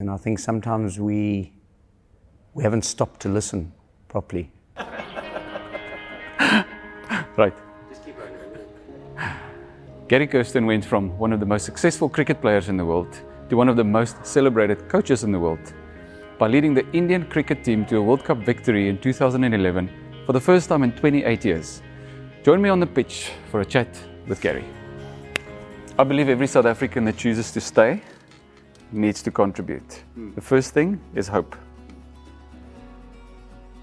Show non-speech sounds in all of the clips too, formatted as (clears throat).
And I think sometimes we, we haven't stopped to listen properly. (laughs) right. Gary Kirsten went from one of the most successful cricket players in the world to one of the most celebrated coaches in the world by leading the Indian cricket team to a World Cup victory in 2011 for the first time in 28 years. Join me on the pitch for a chat with Gary. I believe every South African that chooses to stay needs to contribute. Mm. The first thing is hope.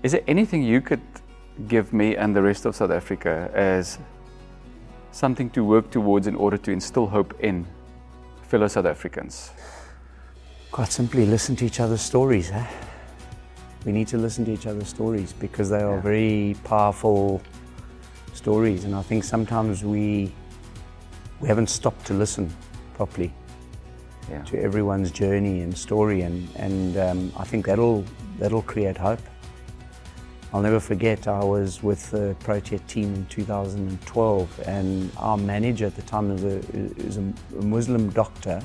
Is there anything you could give me and the rest of South Africa as something to work towards in order to instill hope in fellow South Africans? Quite simply, listen to each other's stories. Eh? We need to listen to each other's stories because they are yeah. very powerful stories, and I think sometimes we we haven't stopped to listen properly yeah. to everyone's journey and story, and and um, I think that'll that'll create hope. I'll never forget. I was with the Protea team in 2012, and our manager at the time was a, was a Muslim doctor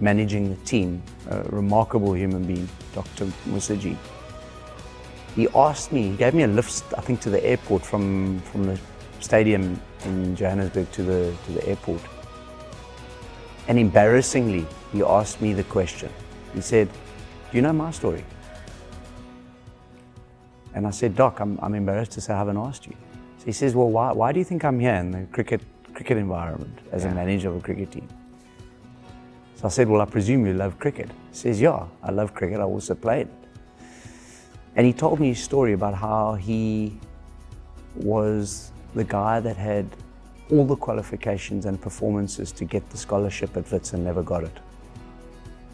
managing the team, a remarkable human being, Dr. Moosajee. He asked me, he gave me a lift, I think, to the airport from from the stadium in Johannesburg to the to the airport. And embarrassingly, he asked me the question. He said, Do you know my story? And I said, Doc, I'm, I'm embarrassed to say I haven't asked you. So he says, Well, why, why do you think I'm here in the cricket, cricket environment as yeah. a manager of a cricket team? So I said, Well, I presume you love cricket. He says, Yeah, I love cricket. I also played. And he told me his story about how he was the guy that had all the qualifications and performances to get the scholarship at Wits and never got it.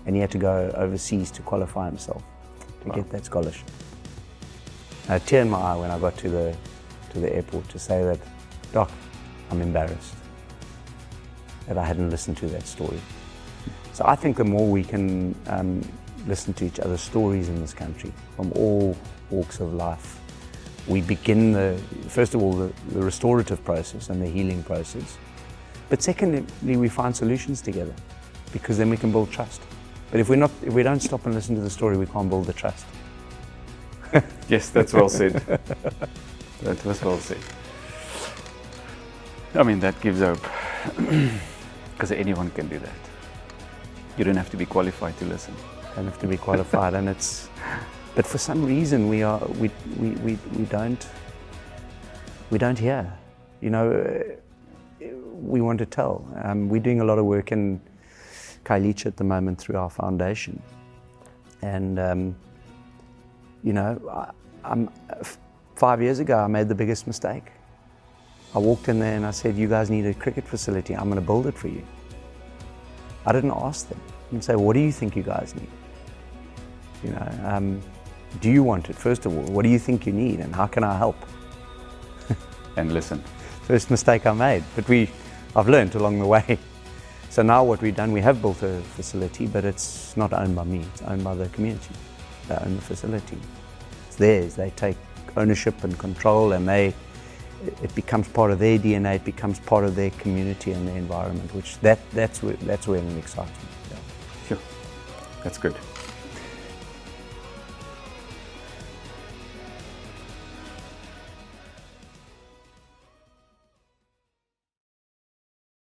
And he had to go overseas to qualify himself to wow. get that scholarship. I tear in my eye when I got to the to the airport to say that, Doc, I'm embarrassed that I hadn't listened to that story. So I think the more we can um, listen to each other's stories in this country from all walks of life, we begin the, first of all, the, the restorative process and the healing process. But secondly, we find solutions together because then we can build trust. But if, we're not, if we don't stop and listen to the story, we can't build the trust. (laughs) yes, that's well said. that was well said. I mean, that gives hope (clears throat) because anyone can do that. You don't have to be qualified to listen. Don't have to be qualified, and it's but for some reason, we, are, we, we, we, we, don't, we don't hear. You know, we want to tell. Um, we're doing a lot of work in Khayelitsha at the moment through our foundation. And, um, you know, I, I'm, five years ago, I made the biggest mistake. I walked in there and I said, You guys need a cricket facility. I'm going to build it for you. I didn't ask them and say, What do you think you guys need? You know, um, do you want it? First of all, what do you think you need and how can I help? and listen. (laughs) First mistake I made, but we, I've learned along the way. So now what we've done, we have built a facility, but it's not owned by me, it's owned by the community. They own the facility. It's theirs. They take ownership and control and they, it becomes part of their DNA, it becomes part of their community and their environment, which that, that's, where, that's where it excites me. Yeah. Sure, that's good.